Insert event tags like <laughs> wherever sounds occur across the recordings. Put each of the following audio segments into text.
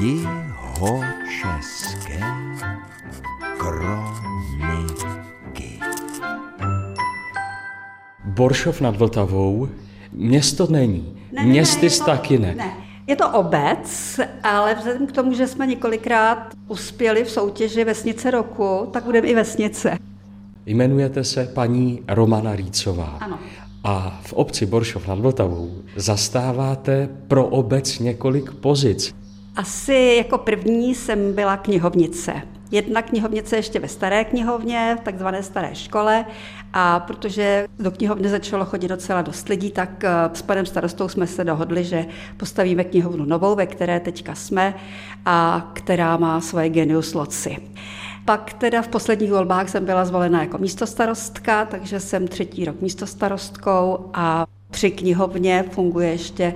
Jihočeské kroniky. Boršov nad Vltavou město není. Ne, Městys ne, ne, taky ne. ne. Je to obec, ale vzhledem k tomu, že jsme několikrát uspěli v soutěži Vesnice roku, tak budeme i vesnice. Jmenujete se paní Romana Rýcová. Ano. A v obci Boršov nad Vltavou zastáváte pro obec několik pozic. Asi jako první jsem byla knihovnice. Jedna knihovnice ještě ve staré knihovně, v takzvané staré škole. A protože do knihovny začalo chodit docela dost lidí, tak eh, s panem starostou jsme se dohodli, že postavíme knihovnu novou, ve které teďka jsme a která má svoje genius loci. Pak teda v posledních volbách jsem byla zvolena jako místostarostka, takže jsem třetí rok místostarostkou a při knihovně funguje ještě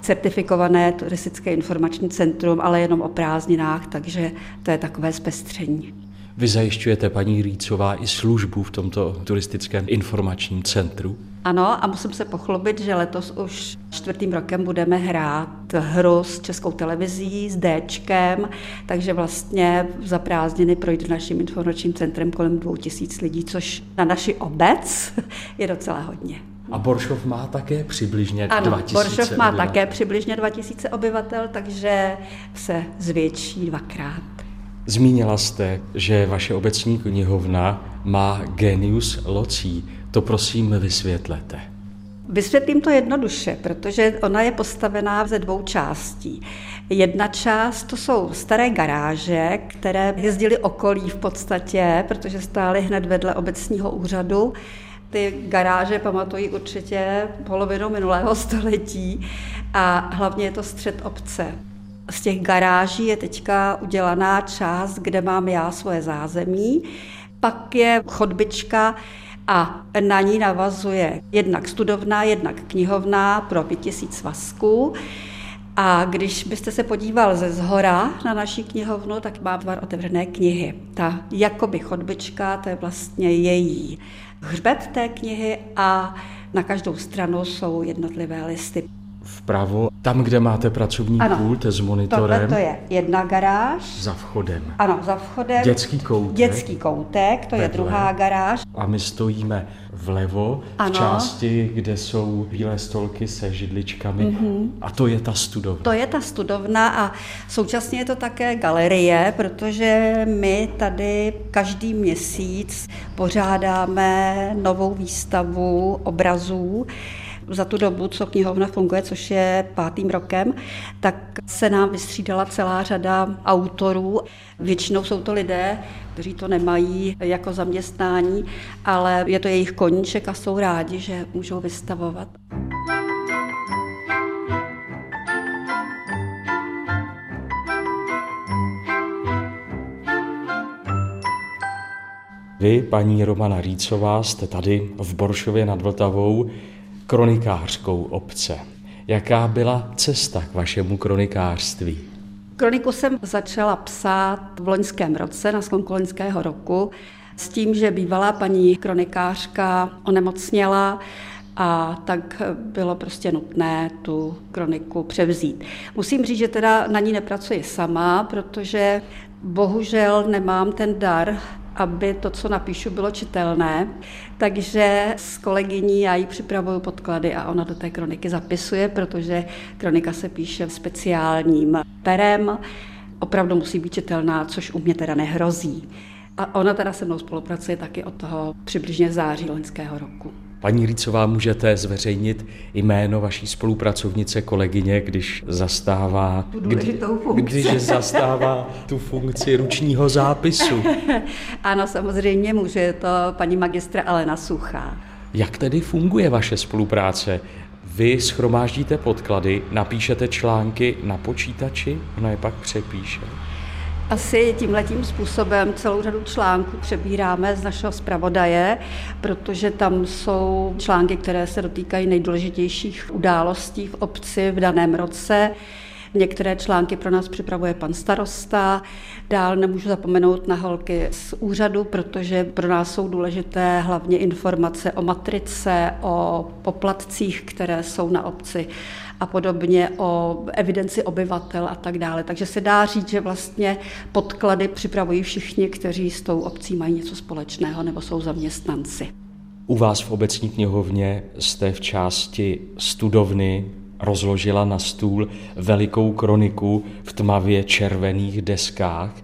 certifikované turistické informační centrum, ale jenom o prázdninách, takže to je takové zpestření. Vy zajišťujete, paní Rýcová, i službu v tomto turistickém informačním centru? Ano, a musím se pochlubit, že letos už čtvrtým rokem budeme hrát hru s českou televizí, s Dčkem, takže vlastně za prázdniny projde naším informačním centrem kolem dvou tisíc lidí, což na naši obec <laughs> je docela hodně. A Boršov má také přibližně Ano, 2000 Boršov má obyvatel. také přibližně 2000 obyvatel, takže se zvětší dvakrát. Zmínila jste, že vaše obecní knihovna má genius locí. To prosím vysvětlete. Vysvětlím to jednoduše, protože ona je postavená ze dvou částí. Jedna část to jsou staré garáže, které jezdily okolí v podstatě, protože stály hned vedle obecního úřadu. Ty garáže pamatují určitě polovinu minulého století a hlavně je to střed obce. Z těch garáží je teďka udělaná část, kde mám já svoje zázemí. Pak je chodbička a na ní navazuje jednak studovna, jednak knihovna pro 5000 svazků. A když byste se podíval ze zhora na naší knihovnu, tak má dva otevřené knihy. Ta jakoby chodbička, to je vlastně její hřbet té knihy a na každou stranu jsou jednotlivé listy. Vpravo, tam, kde máte pracovní Ano. pult s Tohle monitorem, to je jedna garáž, za vchodem. ano, za vchodem. Dětský koutek. Dětský koutek, to je Vedle. druhá garáž. A my stojíme vlevo, v Ano. části, kde jsou bílé stolky se židličkami. Mm-hmm. A to je ta studovna. To je ta studovna a současně je to také galerie, protože my tady každý měsíc pořádáme novou výstavu obrazů. Za tu dobu, co knihovna funguje, což je pátým rokem, tak se nám vystřídala celá řada autorů. Většinou jsou to lidé, kteří to nemají jako zaměstnání, ale je to jejich koníček a jsou rádi, že můžou vystavovat. Vy, paní Romana Rýcová, jste tady v Boršově nad Vltavou kronikářskou obce. Jaká byla cesta k vašemu kronikářství? Kroniku jsem začala psát v loňském roce, na sklonku loňského roku, s tím, že bývalá paní kronikářka onemocněla a tak bylo prostě nutné tu kroniku převzít. Musím říct, že teda na ní nepracuji sama, protože bohužel nemám ten dar, aby to, co napíšu, bylo čitelné. Takže s kolegyní já jí připravuju podklady a ona do té kroniky zapisuje, protože kronika se píše speciálním perem. Opravdu musí být čitelná, což u mě teda nehrozí. A ona teda se mnou spolupracuje taky od toho přibližně září loňského roku. Paní Rýcová, můžete zveřejnit jméno vaší spolupracovnice, kolegyně, když zastává, funkci. když zastává tu funkci ručního zápisu. <laughs> Ano, samozřejmě může, je to paní magistra Alena Suchá. Jak tedy funguje vaše spolupráce? Vy schromáždíte podklady, napíšete články na počítači, ona je pak přepíše. Asi tímhletím způsobem celou řadu článků přebíráme z našeho zpravodaje, protože tam jsou články, které se dotýkají nejdůležitějších událostí v obci v daném roce. Některé články pro nás připravuje pan starosta, dál nemůžu zapomenout na holky z úřadu, protože pro nás jsou důležité hlavně informace o matrice, o poplatcích, které jsou na obci a podobně o evidenci obyvatel a tak dále. Takže se dá říct, že vlastně podklady připravují všichni, kteří s tou obcí mají něco společného nebo jsou zaměstnanci. U vás v obecní knihovně jste v části studovny rozložila na stůl velikou kroniku v tmavě červených deskách.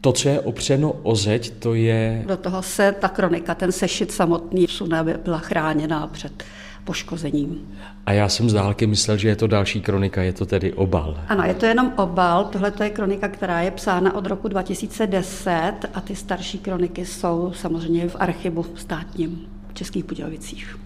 To, co je opřeno o zeď, to je... Do toho se ta kronika, ten sešit samotný suna byla chráněna před poškozením. A já jsem z dálky myslel, že je to další kronika, je to tedy obal. Ano, je to jenom obal. Tohle je kronika, která je psána od roku 2010 a ty starší kroniky jsou samozřejmě v archivu státním v Českých Budějovicích.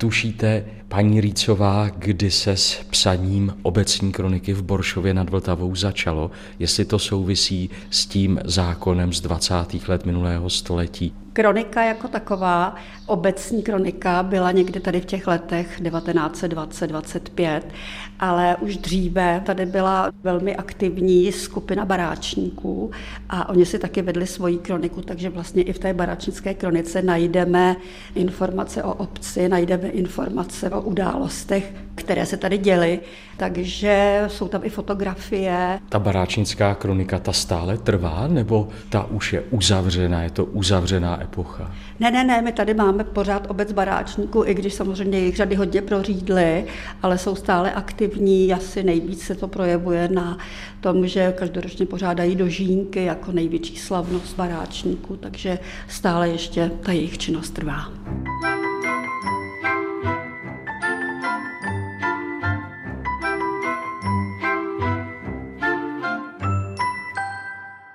Tušíte, paní Rýcová, kdy se s psaním obecní kroniky v Boršově nad Vltavou začalo, jestli to souvisí s tím zákonem z 20. let minulého století? Kronika jako taková, obecní kronika, byla někdy tady v těch letech 1920-25, ale už dříve tady byla velmi aktivní skupina baráčníků a oni si taky vedli svoji kroniku, takže vlastně i v té baráčnické kronice najdeme informace o obci, najdeme informace o událostech, které se tady děly, takže jsou tam i fotografie. Ta baráčnická kronika, ta stále trvá, nebo ta už je uzavřená, je to uzavřená epocha? Ne, ne, ne, my tady máme pořád obec baráčníků, i když samozřejmě jejich řady hodně prořídly, ale jsou stále aktivní, asi nejvíc se to projevuje na tom, že každoročně pořádají dožínky jako největší slavnost baráčníků, takže stále ještě ta jejich činnost trvá.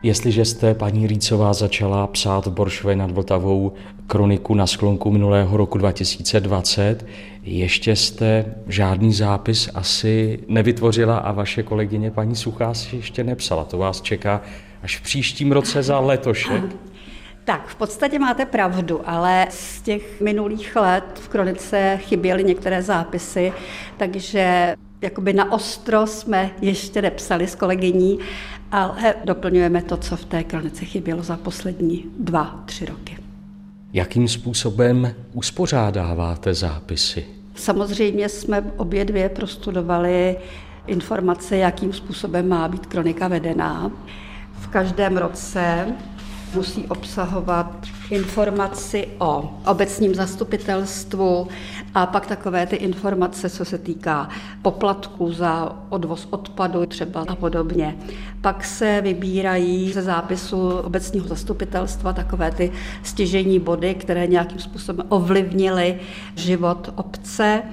Jestliže jste, paní Rýcová, začala psát v Boršově nad Vltavou kroniku na sklonku minulého roku 2020, ještě jste žádný zápis asi nevytvořila a vaše kolegyně paní Suchá si ještě nepsala. To vás čeká až v příštím roce za letošek. Tak, v podstatě máte pravdu, ale z těch minulých let v kronice chyběly některé zápisy, takže jakoby na ostro jsme ještě nepsali s kolegyní, ale doplňujeme to, co v té kronice chybělo za poslední dva, tři roky. Jakým způsobem uspořádáváte zápisy? Samozřejmě jsme obě dvě prostudovali informace, jakým způsobem má být kronika vedená. V každém roce musí obsahovat informaci o obecním zastupitelstvu a pak takové ty informace, co se týká poplatku za odvoz odpadu třeba a podobně. Pak se vybírají ze zápisu obecního zastupitelstva takové ty stěžení body, které nějakým způsobem ovlivnily život obce.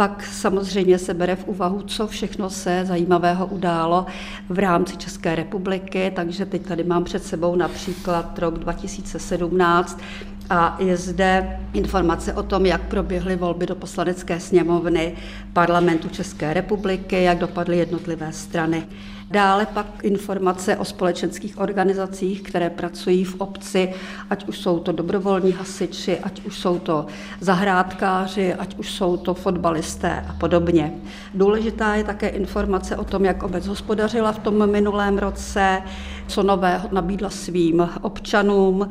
Pak samozřejmě se bere v úvahu, co všechno se zajímavého událo v rámci České republiky, takže teď tady mám před sebou například rok 2017, a je zde informace o tom, jak proběhly volby do poslanecké sněmovny parlamentu České republiky, jak dopadly jednotlivé strany. Dále pak informace o společenských organizacích, které pracují v obci, ať už jsou to dobrovolní hasiči, ať už jsou to zahrádkáři, ať už jsou to fotbalisté a podobně. Důležitá je také informace o tom, jak obec hospodařila v tom minulém roce, co nového nabídla svým občanům,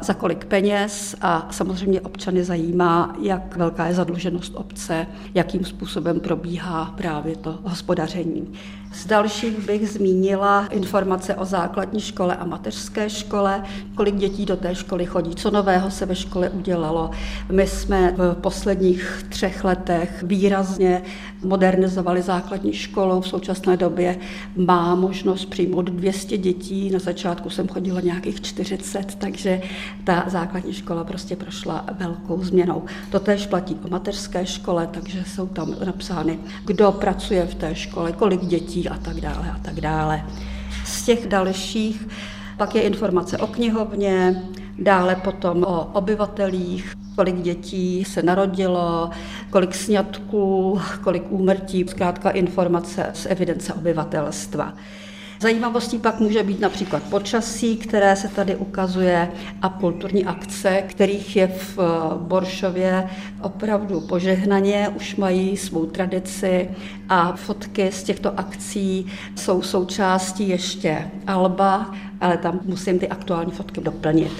za kolik peněz a samozřejmě občany zajímá, jak velká je zadluženost obce, jakým způsobem probíhá právě to hospodaření. Z dalších bych zmínila informace o základní škole a mateřské škole, kolik dětí do té školy chodí, co nového se ve škole udělalo. My jsme v posledních třech letech výrazně modernizovali základní školu. V současné době má možnost přijmout 200 dětí. Na začátku jsem chodila nějakých 40, takže ta základní škola prostě prošla velkou změnou. To též platí o mateřské škole, takže jsou tam napsány, kdo pracuje v té škole, kolik dětí a tak dále a tak dále. Z těch dalších pak je informace o knihovně, dále potom o obyvatelích, kolik dětí se narodilo, kolik sňatků, kolik úmrtí, zkrátka informace z evidence obyvatelstva. Zajímavostí pak může být například počasí, které se tady ukazuje, a kulturní akce, kterých je v eh, Boršově opravdu požehnaně, už mají svou tradici a fotky z těchto akcí jsou součástí ještě Alba, ale tam musím ty aktuální fotky doplnit.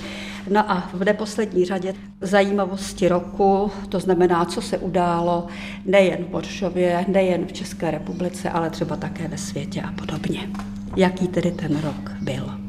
No a v neposlední řadě zajímavosti roku, to znamená, co se událo nejen v Boršově, nejen v České republice, ale třeba také ve světě a podobně. Jaký tedy ten rok byl?